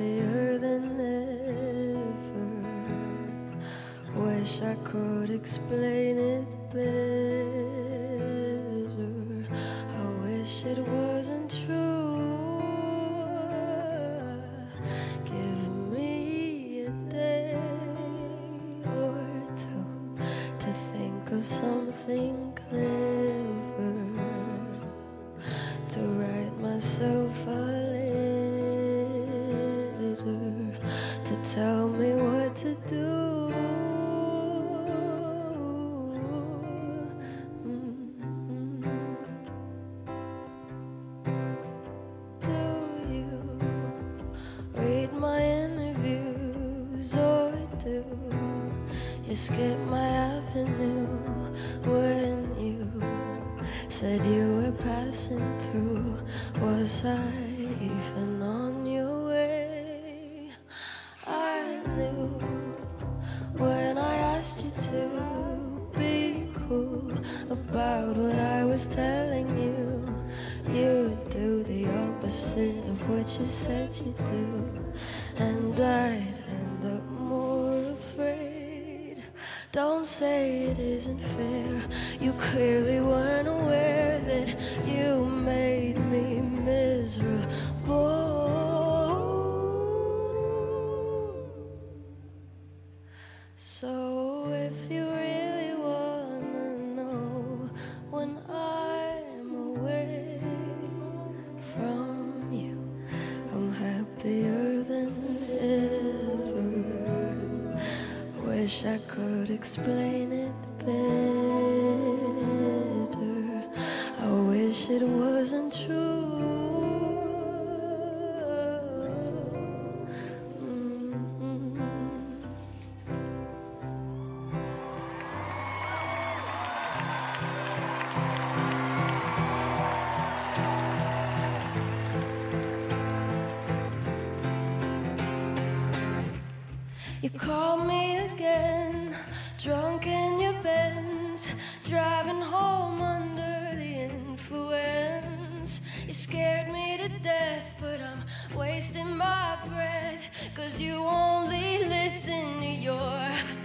happier than ever. Wish I could explain it better. I wish it wasn't true. Give me a day or two to think of something clever to write myself up. Skip my avenue when you said you were passing through? Was I even on your way? I knew when I asked you to be cool about what I was telling you. You'd do the opposite of what you said you'd do, and I'd Don't say it isn't fair. You clearly weren't aware that you Wish I could explain it better. I wish it wasn't true. You call me again, drunk in your Benz, driving home under the influence. You scared me to death, but I'm wasting my breath, cause you only listen to your.